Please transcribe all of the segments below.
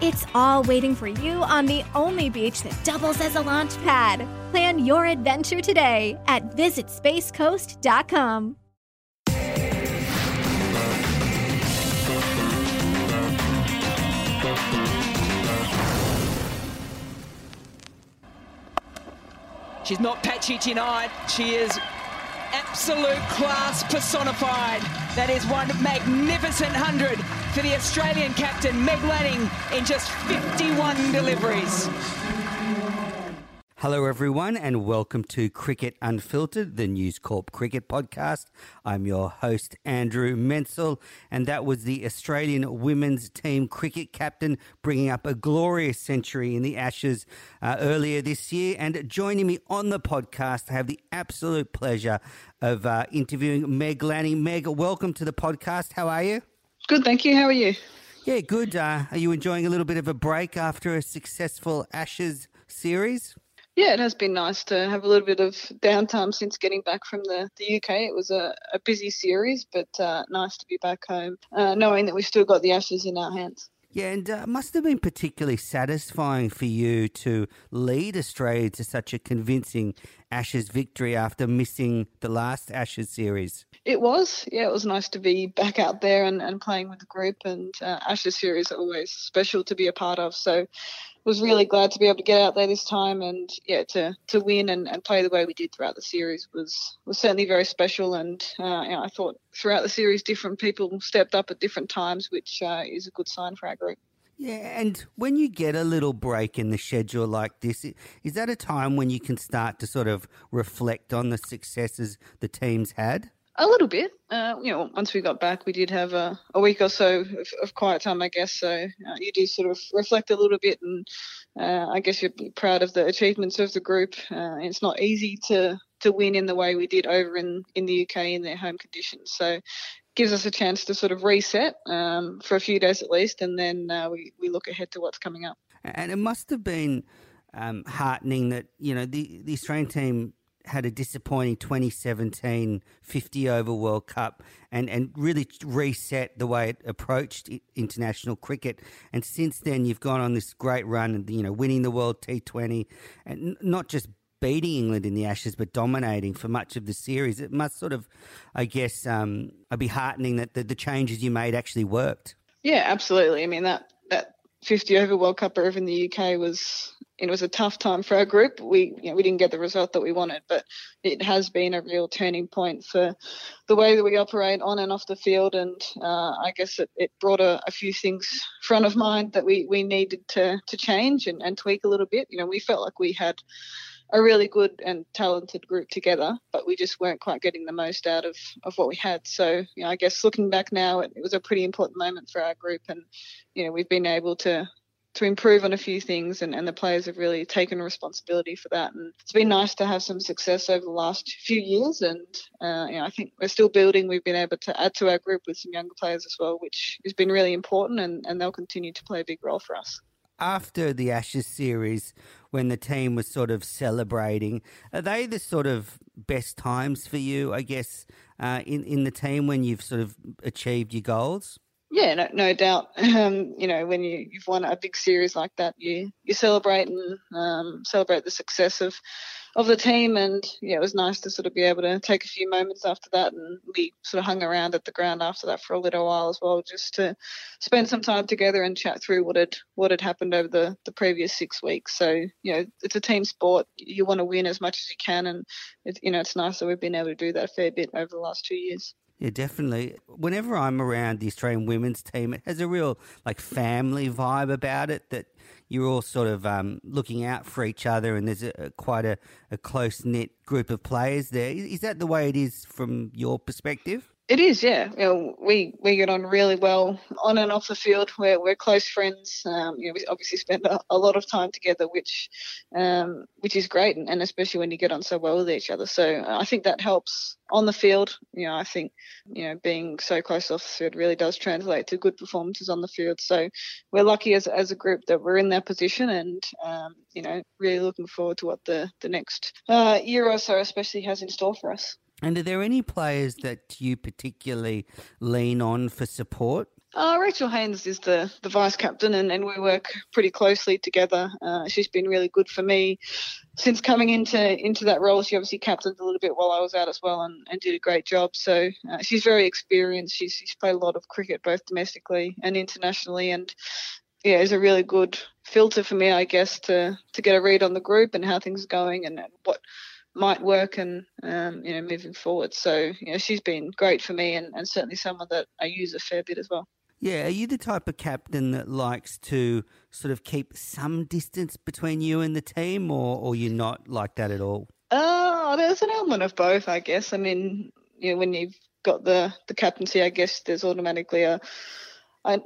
It's all waiting for you on the only beach that doubles as a launch pad. Plan your adventure today at visitspacecoast.com. She's not patchy tonight. She is absolute class personified. That is one magnificent hundred for the Australian captain, Meg Lanning, in just 51 deliveries. Hello, everyone, and welcome to Cricket Unfiltered, the News Corp cricket podcast. I'm your host, Andrew Menczel, and that was the Australian women's team cricket captain bringing up a glorious century in the Ashes uh, earlier this year. And joining me on the podcast, I have the absolute pleasure of uh, interviewing Meg Lanning. Meg, welcome to the podcast. How are you? Good, thank you. How are you? Yeah, good. Uh, are you enjoying a little bit of a break after a successful Ashes series? Yeah, it has been nice to have a little bit of downtime since getting back from the, the UK. It was a, a busy series, but uh, nice to be back home, uh, knowing that we've still got the Ashes in our hands. Yeah, and uh, must have been particularly satisfying for you to lead Australia to such a convincing Ashes victory after missing the last Ashes series. It was, yeah, it was nice to be back out there and, and playing with the group. And uh, Ashes series are always special to be a part of. So was really glad to be able to get out there this time and yeah to to win and, and play the way we did throughout the series was was certainly very special and uh, you know, I thought throughout the series different people stepped up at different times which uh, is a good sign for our group. Yeah, and when you get a little break in the schedule like this, is that a time when you can start to sort of reflect on the successes the team's had? A little bit. Uh, you know, once we got back, we did have a, a week or so of, of, quiet time, I guess. So uh, you do sort of reflect a little bit, and uh, I guess you're proud of the achievements of the group. Uh, it's not easy to to win in the way we did over in in the UK in their home conditions. So gives us a chance to sort of reset um, for a few days at least, and then uh, we we look ahead to what's coming up. And it must have been um, heartening that you know the the Australian team had a disappointing 2017 50 over World Cup and, and really reset the way it approached international cricket. And since then, you've gone on this great run, you know, winning the World T20 and not just beating England in the Ashes, but dominating for much of the series. It must sort of, I guess, um, be heartening that the, the changes you made actually worked. Yeah, absolutely. I mean, that, that 50 over World Cup over in the UK was it was a tough time for our group. We you know, we didn't get the result that we wanted, but it has been a real turning point for the way that we operate on and off the field. And uh, I guess it, it brought a, a, few things front of mind that we, we needed to to change and, and tweak a little bit. You know, we felt like we had a really good and talented group together, but we just weren't quite getting the most out of, of what we had. So, you know, I guess looking back now, it, it was a pretty important moment for our group, and you know, we've been able to to improve on a few things, and, and the players have really taken responsibility for that. And it's been nice to have some success over the last few years, and uh, you know, I think we're still building. We've been able to add to our group with some younger players as well, which has been really important, and, and they'll continue to play a big role for us after the Ashes series, when the team was sort of celebrating, are they the sort of best times for you? I guess uh, in in the team when you've sort of achieved your goals. Yeah, no, no doubt. Um, you know, when you, you've won a big series like that, you you celebrate and um, celebrate the success of of the team. And yeah, it was nice to sort of be able to take a few moments after that. And we sort of hung around at the ground after that for a little while as well, just to spend some time together and chat through what had what had happened over the the previous six weeks. So you know, it's a team sport. You want to win as much as you can, and it, you know, it's nice that we've been able to do that a fair bit over the last two years. Yeah, definitely. Whenever I'm around the Australian women's team, it has a real like family vibe about it that you're all sort of um, looking out for each other, and there's a, a quite a, a close knit group of players there. Is that the way it is from your perspective? It is, yeah. You know, we we get on really well on and off the field. We're we're close friends. Um, you know, we obviously spend a, a lot of time together, which um, which is great, and, and, especially when you get on so well with each other. So I think that helps on the field. You know, I think you know being so close off the field really does translate to good performances on the field. So we're lucky as as a group that we're in that position, and um, you know, really looking forward to what the the next uh, year or so, especially, has in store for us. And are there any players that you particularly lean on for support? Uh, Rachael Haynes is the, the vice captain, and, and we work pretty closely together. Uh, she's been really good for me since coming into into that role. She obviously captained a little bit while I was out as well, and, and did a great job. So uh, she's very experienced. She's, she's played a lot of cricket both domestically and internationally, and yeah, is a really good filter for me, I guess, to to get a read on the group and how things are going and what might work and um, you know moving forward. So you know she's been great for me and, and certainly someone that I use a fair bit as well. Yeah, are you the type of captain that likes to sort of keep some distance between you and the team, or or you're not like that at all? Uh, there's an element of both, I guess. I mean, you know, when you've got the the captaincy, I guess there's automatically a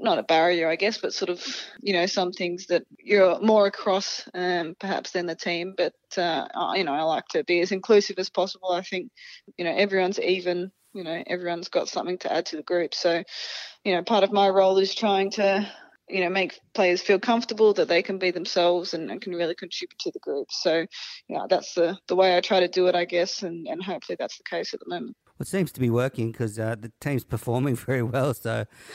not a barrier, I guess, but sort of, you know, some things that you're more across um, perhaps than the team. But, uh, you know, I like to be as inclusive as possible. I think, you know, everyone's even, you know, everyone's got something to add to the group. So, you know, part of my role is trying to, you know, make players feel comfortable that they can be themselves and, and can really contribute to the group. So, you know, that's the, the way I try to do it, I guess, and, and hopefully that's the case at the moment. Well, it seems to be working because uh, the team's performing very well. So,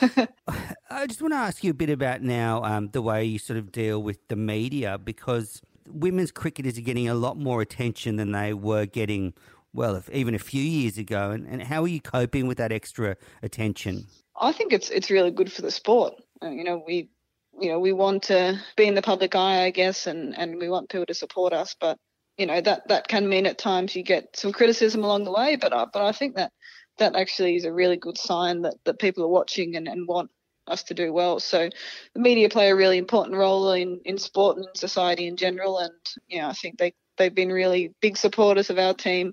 I just want to ask you a bit about now um, the way you sort of deal with the media because women's cricketers are getting a lot more attention than they were getting, well, if, even a few years ago. And, and how are you coping with that extra attention? I think it's it's really good for the sport. Uh, you know, we you know we want to be in the public eye, I guess, and and we want people to support us. But you know that that can mean at times you get some criticism along the way. But I, but I think that that actually is a really good sign that that people are watching and, and want us to do well. So the media play a really important role in, in sport and society in general. And, you know, I think they, they've been really big supporters of our team,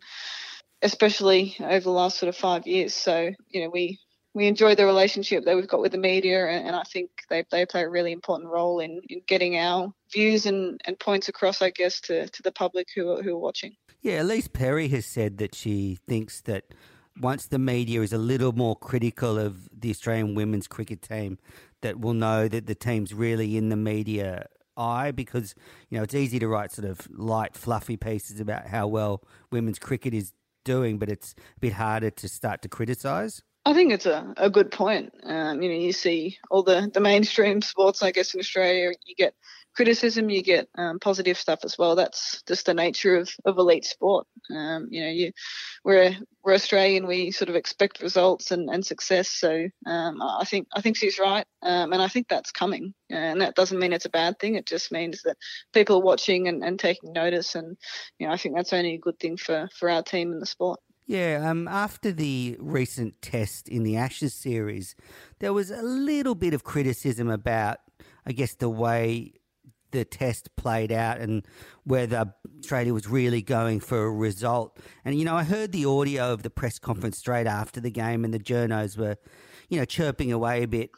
especially over the last sort of five years. So, you know, we, we enjoy the relationship that we've got with the media, and, and I think they, they play a really important role in, in getting our views and, and points across, I guess, to, to the public who are, who are watching. Yeah, Ellyse Perry has said that she thinks that once the media is a little more critical of the Australian women's cricket team, that we'll know that the team's really in the media eye because you know it's easy to write sort of light, fluffy pieces about how well women's cricket is doing, but it's a bit harder to start to criticise. I think it's a, a good point. Um, you know, you see all the, the mainstream sports, I guess, in Australia, you get criticism, you get um, positive stuff as well. That's just the nature of, of elite sport. Um, you know, you we're we're Australian. We sort of expect results and, and success. So um, I think I think she's right, um, and I think that's coming. And that doesn't mean it's a bad thing. It just means that people are watching and, and taking notice. And you know, I think that's only a good thing for for our team and the sport. Yeah, um, after the recent test in the Ashes series, there was a little bit of criticism about, I guess, the way the test played out and whether Australia was really going for a result. And, you know, I heard the audio of the press conference straight after the game, and the journos were, you know, chirping away a bit.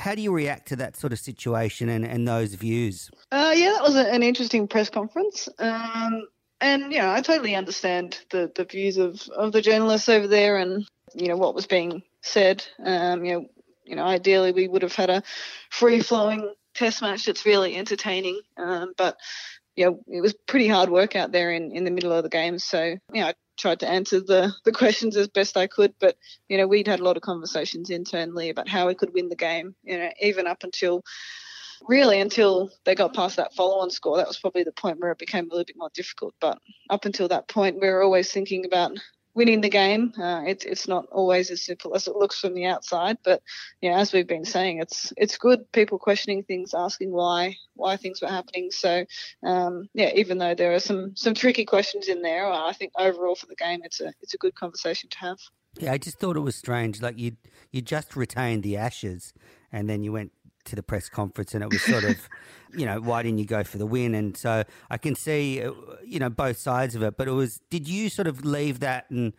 How do you react to that sort of situation and, and those views? Uh, yeah, that was an interesting press conference. Um, and, you know, I totally understand the, the views of, of the journalists over there and, you know, what was being said. Um, you know, you know, ideally we would have had a free flowing test match that's really entertaining. Um, but you know, it was pretty hard work out there in, in the middle of the game. So, you know, I tried to answer the, the questions as best I could. But, you know, we'd had a lot of conversations internally about how we could win the game, you know, even up until really until they got past that follow on score. That was probably the point where it became a little bit more difficult. But up until that point, we were always thinking about winning the game. Uh, it's it's not always as simple as it looks from the outside, but yeah, as we've been saying, it's it's good. People questioning things, asking why why things were happening. So um, yeah, even though there are some some tricky questions in there, I think overall for the game, it's a it's a good conversation to have. Yeah, I just thought it was strange. Like you you just retained the Ashes, and then you went to the press conference, and it was sort of, you know, why didn't you go for the win? And so I can see, uh, you know, both sides of it. But it was, did you sort of leave that and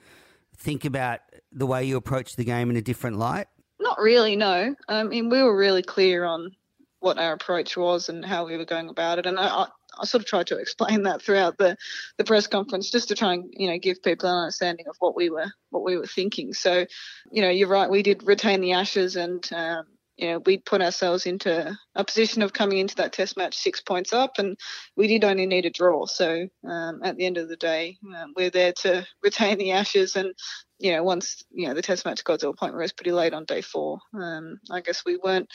think about the way you approach the game in a different light? Not really, no. I mean, we were really clear on what our approach was and how we were going about it, and I, I sort of tried to explain that throughout the, the press conference just to try and you know give people an understanding of what we were what we were thinking. So, you know, you're right. We did retain the Ashes, and um, you know, we put ourselves into a position of coming into that test match six points up, and we did only need a draw. So um, at the end of the day, um, we're there to retain the Ashes. And you know, once you know the test match got to a point where it was pretty late on day four, um, I guess we weren't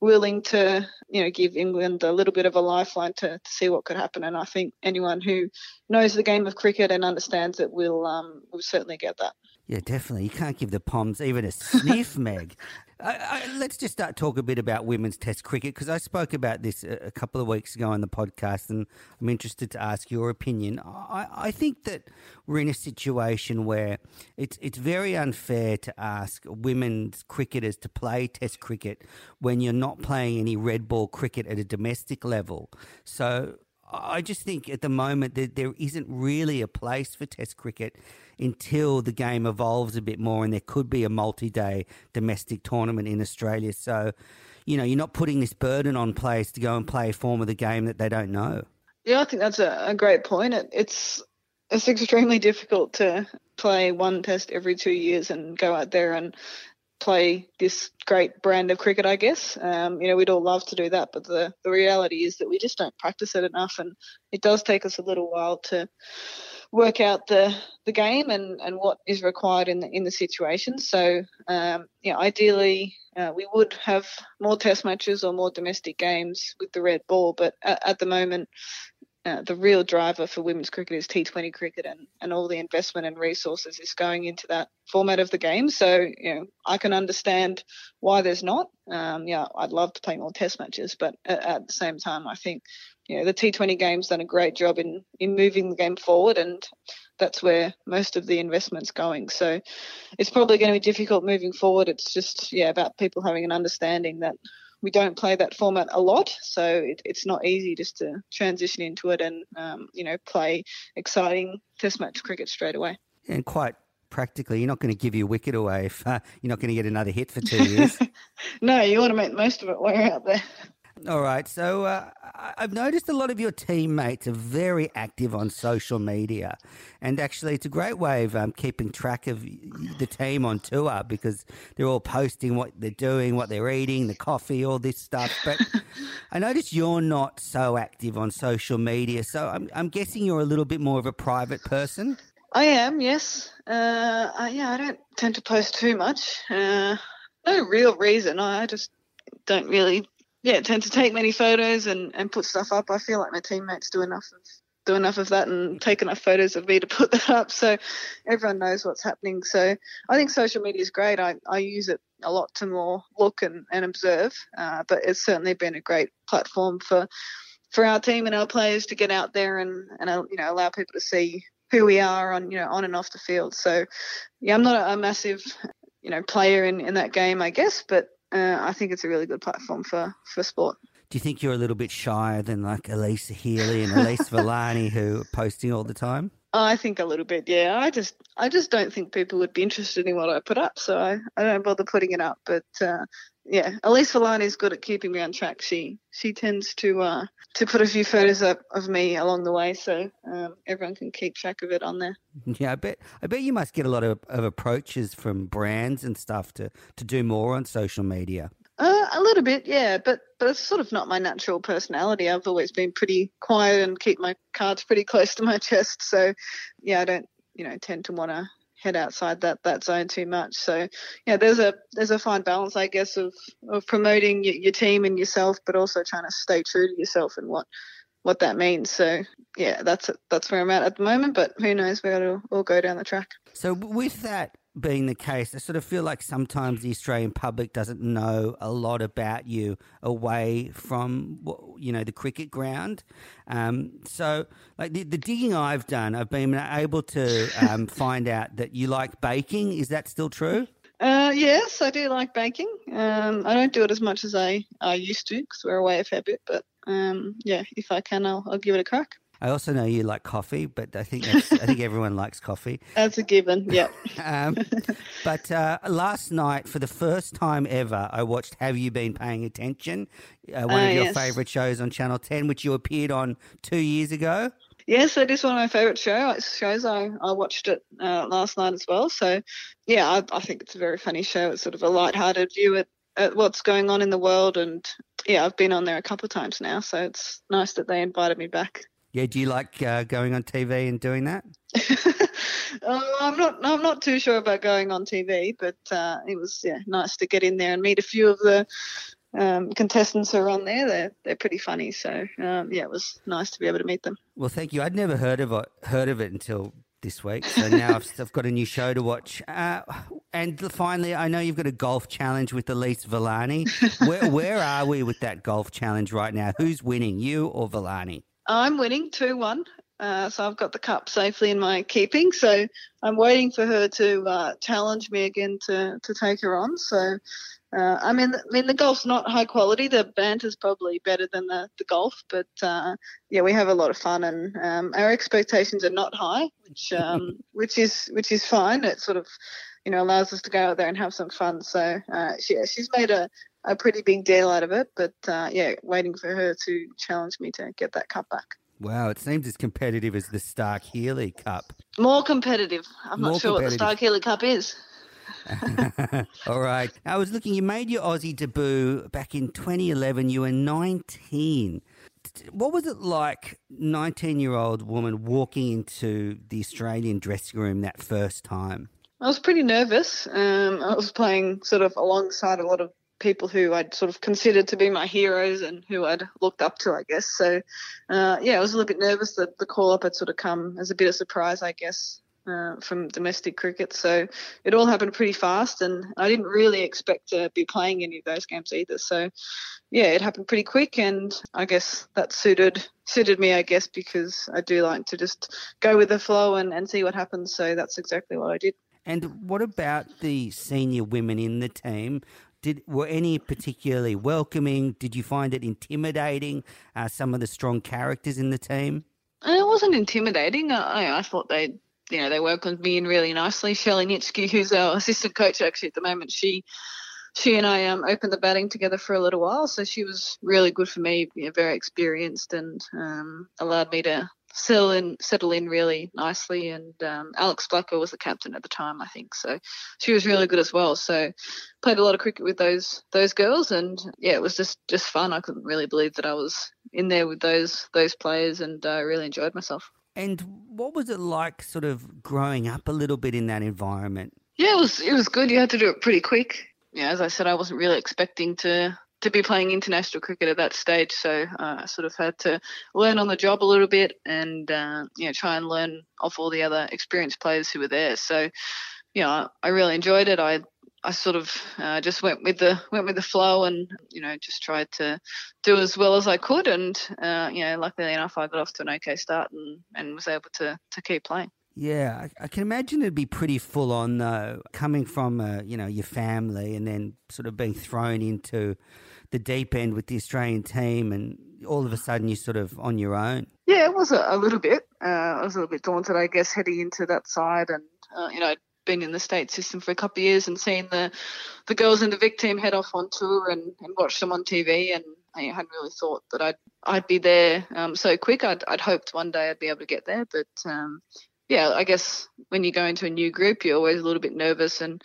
willing to you know give England a little bit of a lifeline to, to see what could happen. And I think anyone who knows the game of cricket and understands it will um, will certainly get that. Yeah, definitely. You can't give the Poms even a sniff, Meg. I, I, let's just start talk a bit about women's Test cricket because I spoke about this a, a, couple of weeks ago on the podcast, and I'm interested to ask your opinion. I, I think that we're in a situation where it's it's very unfair to ask women's cricketers to play Test cricket when you're not playing any red ball cricket at a domestic level. So I just think at the moment that there isn't really a place for Test cricket until the game evolves a bit more and there could be a multi day domestic tournament in Australia. So, you know, you're not putting this burden on players to go and play a form of the game that they don't know. Yeah, I think that's a, a great point. It, it's it's extremely difficult to play one test every two years and go out there and play this great brand of cricket, I guess. Um, you know, we'd all love to do that, but the, the reality is that we just don't practice it enough, and it does take us a little while to work out the the game and, and what is required in the in the situation. So, um, yeah, ideally uh, we would have more test matches or more domestic games with the red ball, but at, at the moment, uh, the real driver for women's cricket is T20 cricket, and, and all the investment and resources is going into that format of the game. So, you know, I can understand why there's not. Um, yeah, I'd love to play more test matches, but at, at, the same time, I think, you know, the T20 game's done a great job in, in moving the game forward, and that's where most of the investment's going. So it's probably going to be difficult moving forward. It's just, yeah, about people having an understanding that we don't play that format a lot, so it, it's not easy just to transition into it and um, you know play exciting Test match cricket straight away. And quite practically, you're not going to give your wicket away if uh, you're not going to get another hit for two years. no, you want to make the most of it while you're out there. All right. So uh, I've noticed a lot of your teammates are very active on social media. And actually, it's a great way of um, keeping track of the team on tour because they're all posting what they're doing, what they're eating, the coffee, all this stuff. But I notice you're not so active on social media. So I'm, I'm guessing you're a little bit more of a private person. I am, yes. Uh, I, yeah, I don't tend to post too much. Uh, no real reason. I just don't really yeah, tend to take many photos and, and put stuff up. I feel like my teammates do enough of do enough of that and take enough photos of me to put that up so everyone knows what's happening. So I think social media is great. I, I use it a lot to more look and, and observe, uh, but it's certainly been a great platform for for our team and our players to get out there and, and uh, you know allow people to see who we are on you know on and off the field. So yeah, I'm not a, a massive you know player in, in that game, I guess, but uh, I think it's a really good platform for, for sport. Do you think you're a little bit shyer than like Alyssa Healy and Elyse Villani who are posting all the time? I think a little bit, yeah. I just, I just don't think people would be interested in what I put up, so I, I don't bother putting it up. But uh, yeah, Elyse Villani is good at keeping me on track. She, she tends to, uh, to put a few photos up of me along the way, so um, everyone can keep track of it on there. Yeah, I bet, I bet you must get a lot of, of approaches from brands and stuff to to do more on social media. Uh, a little bit, yeah, but but it's sort of not my natural personality. I've always been pretty quiet and keep my cards pretty close to my chest. So, yeah, I don't, you know, tend to want to head outside that that zone too much. So, yeah, there's a there's a fine balance, I guess, of of promoting your, your team and yourself, but also trying to stay true to yourself and what what that means. So, yeah, that's that's where I'm at at the moment. But who knows where it'll all go down the track. So, with that being the case, I sort of feel like sometimes the Australian public doesn't know a lot about you away from you know the cricket ground. Um, so, like the, the, digging I've done, I've been able to um, find out that you like baking. Is that still true? Uh, yes, I do like baking. Um, I don't do it as much as I, I used to because we're away a fair bit. But um, yeah, if I can, I'll, I'll give it a crack. I also know you like coffee, but I think I think everyone likes coffee. That's a given. Yep. um, but uh, last night, for the first time ever, I watched "Have You Been Paying Attention?" Uh, one uh, of your yes. favourite shows on Channel Ten, which you appeared on two years ago. Yes, it is one of my favourite show, shows. I, I watched it uh, last night as well. So, yeah, I, I think it's a very funny show. It's sort of a light-hearted view at, at what's going on in the world. And, yeah, I've been on there a couple of times now. So it's nice that they invited me back. Yeah, do you like uh, going on TV and doing that? uh, I'm not. I'm not too sure about going on TV, but uh, it was yeah nice to get in there and meet a few of the um, contestants who are on there. They're they're pretty funny. So um, yeah, it was nice to be able to meet them. Well, thank you. I'd never heard of it. Heard of it until this week. So now I've, I've, got a new show to watch. Uh, and finally, I know you've got a golf challenge with Elyse Villani. Where, where are we with that golf challenge right now? Who's winning, you or Villani? I'm winning 2 1. Uh, so I've got the cup safely in my keeping. So I'm waiting for her to uh, challenge me again to, to take her on. So uh, I mean, I mean the golf's not high quality. The banter's probably better than the, the golf, but uh, yeah, we have a lot of fun, and um, our expectations are not high, which um, which is which is fine. It sort of you know allows us to go out there and have some fun. So uh, she, yeah, she's made a a pretty big deal out of it. But uh, yeah, waiting for her to challenge me to get that cup back. Wow, it seems as competitive as the Starc Healy Cup. More competitive. I'm More not sure what the Starc Healy Cup is. All right. I was looking, you made your Aussie debut back in 2011. You were 19. What was it like, 19 year old woman walking into the Australian dressing room that first time? I was pretty nervous. Um, I was playing sort of alongside a lot of people who I'd sort of considered to be my heroes and who I'd looked up to, I guess. So, uh, yeah, I was a little bit nervous that the call up had sort of come as a bit of surprise, I guess, uh, from domestic cricket. So it all happened pretty fast, and I didn't really expect to be playing any of those games either. So, yeah, it happened pretty quick, and I guess that suited suited me, I guess, because I do like to just go with the flow and, and see what happens. So that's exactly what I did. And what about the senior women in the team? Did were any particularly welcoming? Did you find it intimidating? Uh, some of the strong characters in the team. It wasn't intimidating. I, I thought they, you know, they welcomed me in really nicely. Shelley Nitschke, who's our assistant coach actually at the moment, she she and I um, opened the batting together for a little while, so she was really good for me. You know, very experienced and um, allowed me to settle in, settle in really nicely. And um, Alex Blackwell was the captain at the time, I think. So she was really good as well. So played a lot of cricket with those those girls, and yeah, it was just just fun. I couldn't really believe that I was in there with those those players, and I uh, really enjoyed myself. And what was it like, sort of growing up a little bit in that environment? Yeah, it was it was good. You had to do it pretty quick. Yeah, as I said, I wasn't really expecting to to be playing international cricket at that stage. So uh, I sort of had to learn on the job a little bit and uh, you know try and learn off all the other experienced players who were there. So you know I really enjoyed it. I I sort of uh, just went with the went with the flow and you know just tried to do as well as I could and uh, you know luckily enough I got off to an okay start and, and was able to to keep playing. Yeah, I, I, can imagine it'd be pretty full on though, coming from uh, you know your family and then sort of being thrown into the deep end with the Australian team, and all of a sudden you're sort of on your own. Yeah, it was a, a little bit. Uh, I was a little bit daunted, I guess, heading into that side, and uh, you know, I'd been in the state system for a couple of years and seen the the girls in the Vic team head off on tour and, and watched them on TV, and I hadn't really thought that I'd I'd be there um, so quick. I'd I'd hoped one day I'd be able to get there, but um, yeah, I guess when you go into a new group, you're always a little bit nervous and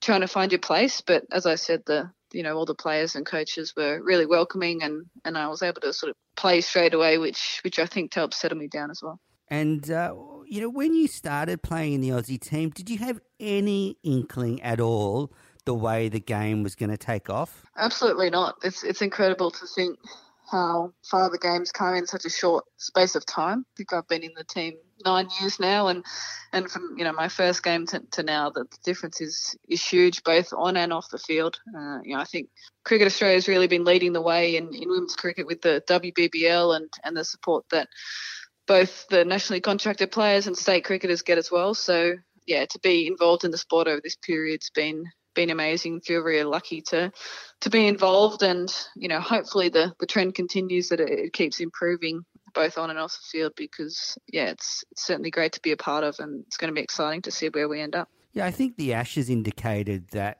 trying to find your place. But as I said, the you know all the players and coaches were really welcoming, and and I was able to sort of play straight away, which which I think helped settle me down as well. And uh, you know, when you started playing in the Aussie team, did you have any inkling at all the way the game was going to take off? Absolutely not. It's it's incredible to think how far the game's come in such a short space of time. I think I've been in the team nine years now, and and from you know my first game to, to now, the difference is is huge, both on and off the field. Uh, you know, I think Cricket Australia has really been leading the way in, in women's cricket with the WBBL and and the support that both the nationally contracted players and state cricketers get as well. So yeah, to be involved in the sport over this period's been been amazing. Feel very lucky to to be involved, and you know, hopefully the the trend continues that it, it keeps improving both on and off the field. Because yeah, it's, it's certainly great to be a part of, and it's going to be exciting to see where we end up. Yeah, I think the Ashes indicated that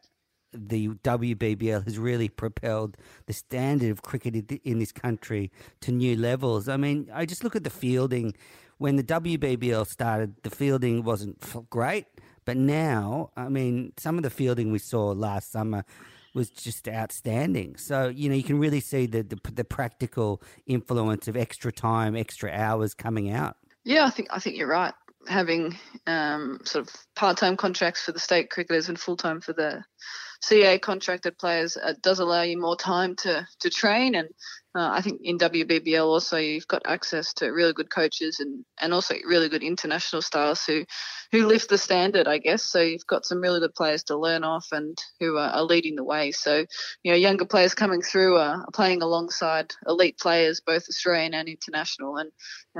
the WBBL has really propelled the standard of cricket in this country to new levels. I mean, I just look at the fielding. When the WBBL started, the fielding wasn't great. But now, I mean, some of the fielding we saw last summer was just outstanding. So you know, you can really see the, the, the practical influence of extra time, extra hours coming out. Yeah, I think I think you're right. Having um, sort of part-time contracts for the state cricketers and full-time for the CA contracted players uh, does allow you more time to to train and uh, I think in WBBL also you've got access to really good coaches and, and also really good international stars who who lift the standard, I guess. So you've got some really good players to learn off and who are, are leading the way. So you know younger players coming through are, playing alongside elite players, both Australian and international, and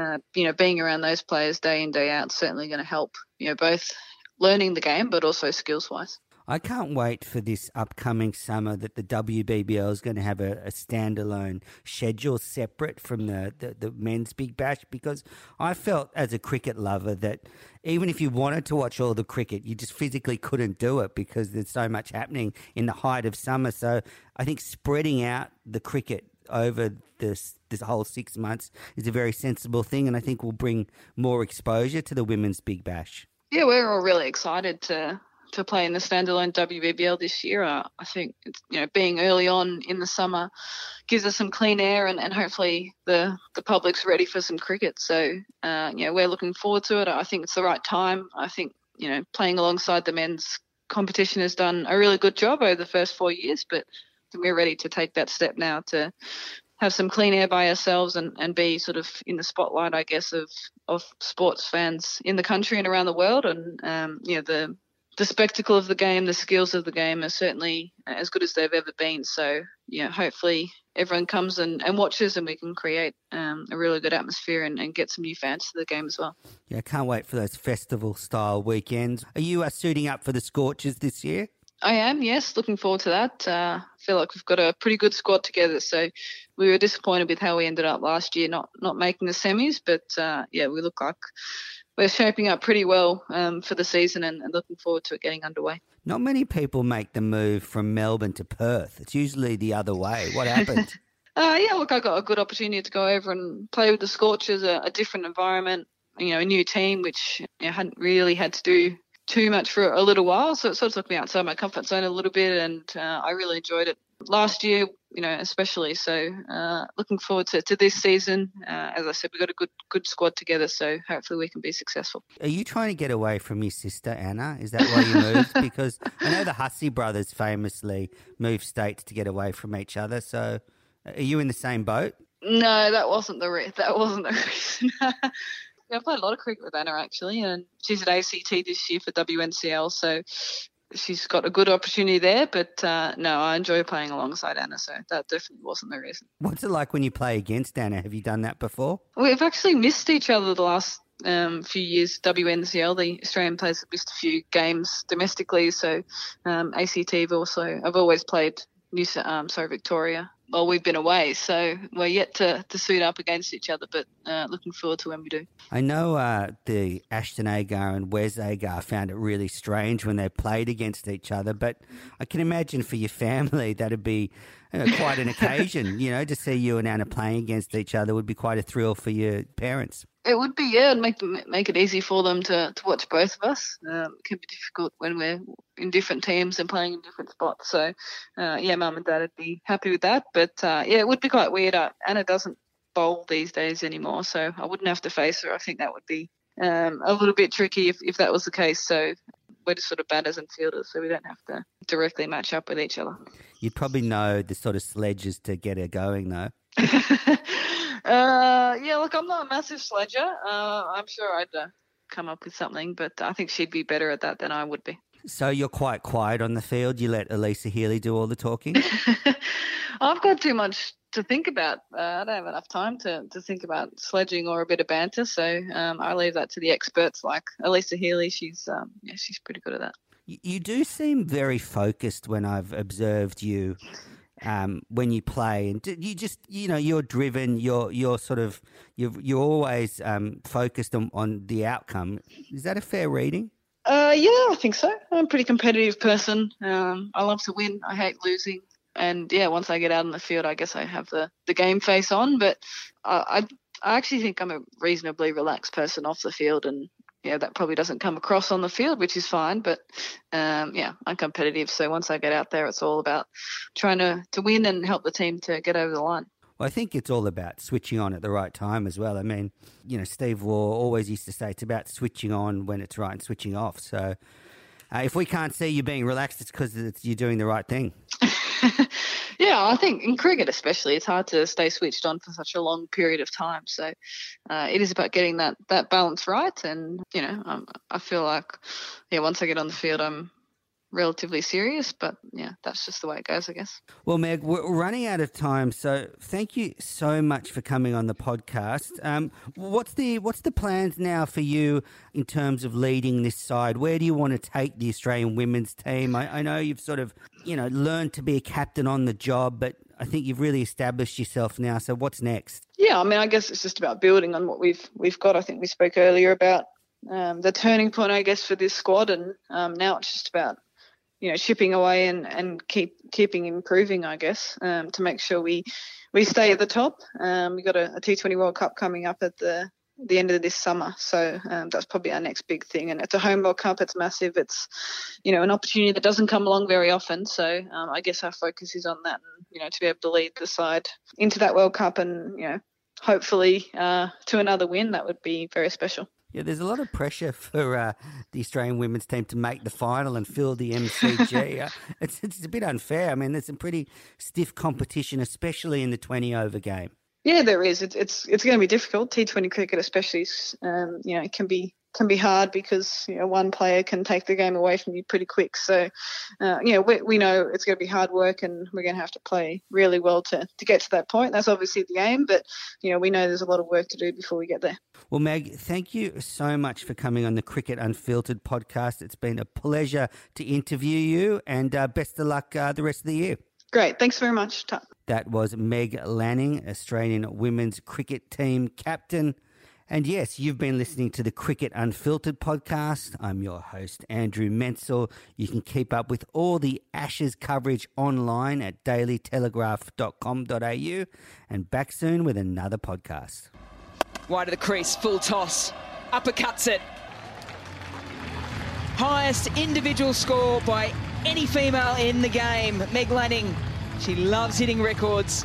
uh, you know being around those players day in day out certainly going to help you know both learning the game but also skills wise. I can't wait for this upcoming summer that the WBBL is going to have a, a standalone schedule separate from the, the, the, men's Big Bash because I felt as a cricket lover that even if you wanted to watch all the cricket, you just physically couldn't do it because there's so much happening in the height of summer. So I think spreading out the cricket over this this whole six months is a very sensible thing, and I think will bring more exposure to the women's Big Bash. Yeah, we're all really excited to to play in the standalone WBBL this year. Uh, I think you know being early on in the summer gives us some clean air and, and hopefully the the public's ready for some cricket. So uh, you know we're looking forward to it. I think it's the right time. I think you know playing alongside the men's competition has done a really good job over the first four years, but we're ready to take that step now to have some clean air by ourselves and, and be sort of in the spotlight, I guess, of, of sports fans in the country and around the world. And, um, you know, the, the spectacle of the game, the skills of the game are certainly as good as they've ever been. So, yeah, hopefully everyone comes and, and watches and we can create um, a really good atmosphere and, and, get some new fans to the game as well. Yeah, I can't wait for those festival style weekends. Are you uh, suiting up for the Scorchers this year? I am, yes. Looking forward to that. Uh, I feel like we've got a pretty good squad together. So we were disappointed with how we ended up last year, not not making the semis. But uh, yeah, we look like we're shaping up pretty well um, for the season and, and, looking forward to it getting underway. Not many people make the move from Melbourne to Perth. It's usually the other way. What happened? uh, yeah, look, I got a good opportunity to go over and play with the Scorchers, a, a different environment, you know, a new team, which you know, hadn't really had to do too much for a little while. So it sort of took me outside my comfort zone a little bit, and uh, I really enjoyed it last year, you know, especially. So uh, looking forward to, to this season. Uh, as I said, we've got a good good squad together, so hopefully we can be successful. Are you trying to get away from your sister Anna? Is that why you moved? because I know the Hussey brothers famously moved states to get away from each other. So are you in the same boat? No, that wasn't the re- that wasn't the reason. I played a lot of cricket with Anna actually, and she's at ACT this year for WNCL. So she's got a good opportunity there. But uh, no, I enjoy playing alongside Anna, so that definitely wasn't the reason. What's it like when you play against Anna? Have you done that before? We've actually missed each other the last um, few years WNCL, the Australian players have missed a few games domestically. So um, ACT have also I've always played New um, sorry Victoria Well, we've been away. So we're yet to, to suit up against each other, but uh, looking forward to when we do. I know uh, the Ashton Agar and Wes Agar found it really strange when they played against each other, but I can imagine for your family that'd be you know, quite an occasion. You know, to see you and Anna playing against each other would be quite a thrill for your parents. It would be, yeah, and make make it easy for them to, to watch both of us. Um, it can be difficult when we're in different teams and playing in different spots. So, uh, yeah, mum and dad would be happy with that. But uh, yeah, it would be quite weird. Uh, Anna doesn't bowl these days anymore, so I wouldn't have to face her. I think that would be um, a little bit tricky if, if that was the case. So we're just sort of batters and fielders, so we don't have to directly match up with each other. You'd probably know the sort of sledges to get her going, though. uh, yeah, look, I'm not a massive sledger. Uh, I'm sure I'd uh, come up with something, but I think she'd be better at that than I would be. So you're quite quiet on the field. You let Alyssa Healy do all the talking. I've got too much to think about. Uh, I don't have enough time to, to think about sledging or a bit of banter, so um, I leave that to the experts like Alyssa Healy. She's um, yeah, she's pretty good at that. You do seem very focused when I've observed you um, when you play, and you just you know you're driven. You're you're sort of you're you're always um, focused on, on the outcome. Is that a fair reading? Uh, yeah, I think so. I'm a pretty competitive person. Um, I love to win. I hate losing. And yeah, once I get out in the field, I guess I have the, the game face on. But I, I actually think I'm a reasonably relaxed person off the field, and yeah, that probably doesn't come across on the field, which is fine. But um, yeah, I'm competitive. So once I get out there, it's all about trying to, to win and help the team to get over the line. Well, I think it's all about switching on at the right time as well. I mean, you know, Steve Waugh always used to say it's about switching on when it's right and switching off. So uh, if we can't see you being relaxed, it's because you're doing the right thing. yeah, I think in cricket especially, it's hard to stay switched on for such a long period of time. So uh, it is about getting that that balance right. And you know, um, I feel like yeah, once I get on the field, I'm relatively serious, but yeah, that's just the way it goes, I guess. Well, Meg, we're running out of time, so thank you so much for coming on the podcast. Um, what's the what's the plans now for you in terms of leading this side? Where do you want to take the Australian women's team? I, I know you've sort of you know learned to be a captain on the job, but I think you've really established yourself now. So what's next? Yeah, I mean, I guess it's just about building on what we've we've got. I think we spoke earlier about um, the turning point, I guess, for this squad, and um, now it's just about you know chipping away and, and keep keeping improving I guess um, to make sure we we stay at the top. Um, we got a a T20 World Cup coming up at the the end of this summer, so um, that's probably our next big thing. And it's a home World Cup; it's massive. It's you know an opportunity that doesn't come along very often. So um, I guess our focus is on that, and you know to be able to lead the side into that World Cup, and you know hopefully uh, to another win, that would be very special. Yeah, there's a lot of pressure for uh, the Australian women's team to make the final and fill the MCG. uh, it's, it's a bit unfair. I mean, there's some pretty stiff competition, especially in the 20 over game. Yeah, there is. It's it's it's going to be difficult. T20 cricket, especially, um, you know, it can be can be hard because you know one player can take the game away from you pretty quick. So, uh, you know, we, we know it's going to be hard work, and we're going to have to play really well to to get to that point. That's obviously the aim, but you know, we know there's a lot of work to do before we get there. Well, Meg, thank you so much for coming on the Cricket Unfiltered podcast. It's been a pleasure to interview you, and uh, best of luck uh, the rest of the year. Great. Thanks very much. That was Meg Lanning, Australian women's cricket team captain. And yes, you've been listening to the Cricket Unfiltered podcast. I'm your host, Andrew Menczel. You can keep up with all the Ashes coverage online at dailytelegraph.com.au and back soon with another podcast. Wide of the crease, full toss, uppercuts it. Highest individual score by any female in the game, Meg Lanning. She loves hitting records.